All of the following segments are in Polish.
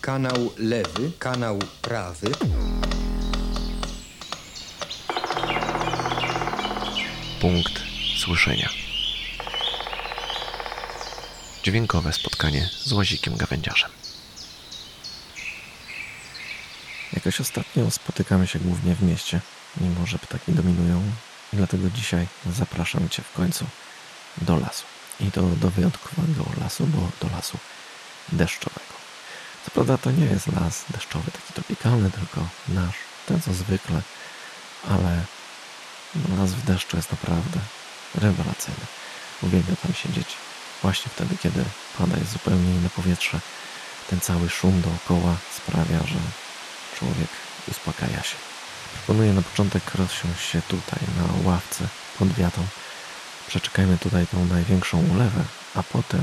kanał lewy, kanał prawy. Punkt słyszenia. Dźwiękowe spotkanie z łazikiem gawędziarzem. Jakoś ostatnio spotykamy się głównie w mieście, mimo że ptaki dominują. I dlatego dzisiaj zapraszam Cię w końcu do lasu. I to do wyjątkowego lasu, bo do lasu deszczowego. Co prawda to nie jest las deszczowy, taki tropikalny, tylko nasz, ten co zwykle, ale las w deszczu jest naprawdę rewelacyjny. Uwielbiam tam siedzieć właśnie wtedy, kiedy pada jest zupełnie inne powietrze. Ten cały szum dookoła sprawia, że człowiek uspokaja się. Proponuję na początek rozsiąść się tutaj, na ławce pod wiatą. Przeczekajmy tutaj tą największą ulewę, a potem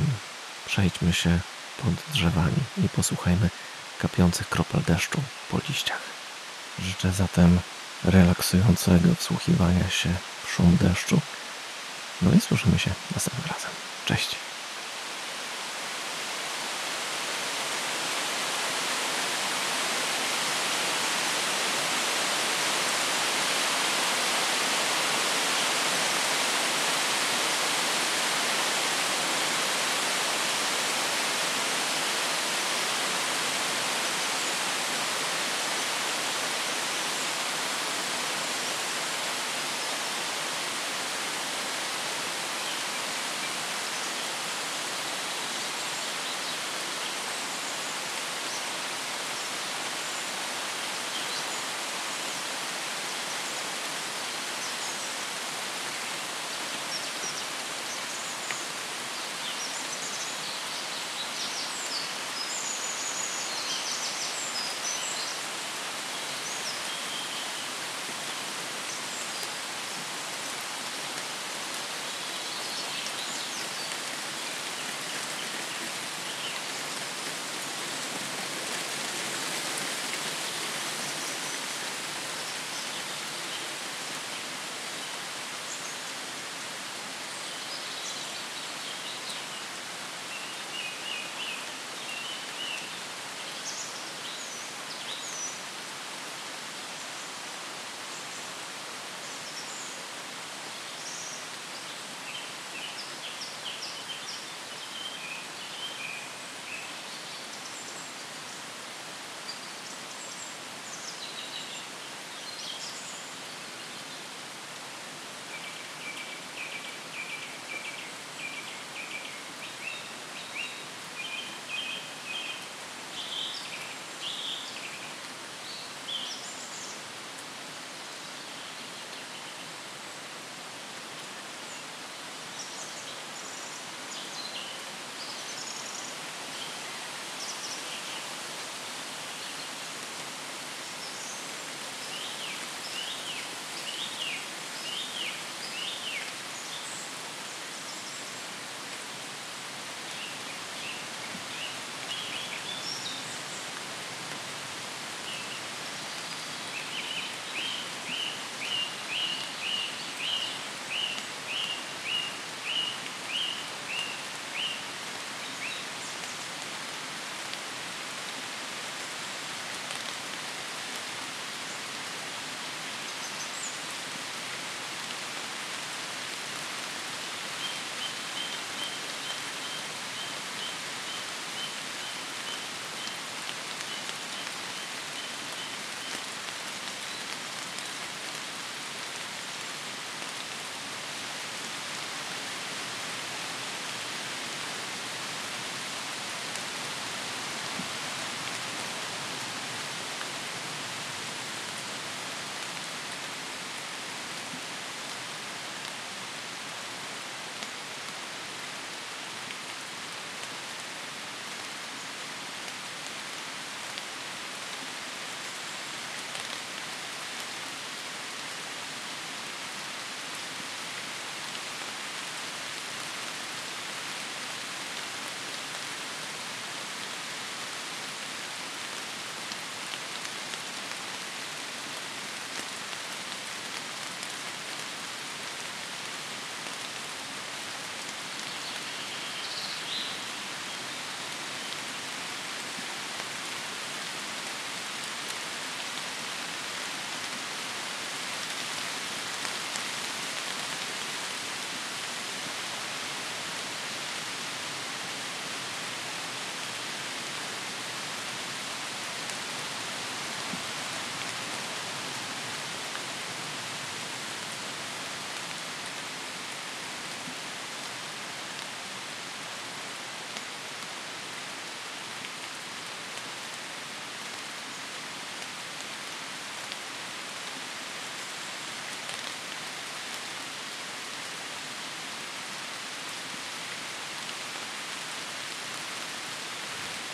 przejdźmy się pod drzewami i posłuchajmy kapiących kropel deszczu po liściach. Życzę zatem relaksującego wsłuchiwania się w szum deszczu. No i słyszymy się następnym razem. Cześć.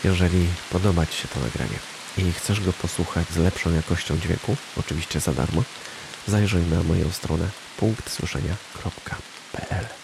Jeżeli podoba Ci się to nagranie i chcesz go posłuchać z lepszą jakością dźwięku, oczywiście za darmo, zajrzyj na moją stronę punktsłyszenia.pl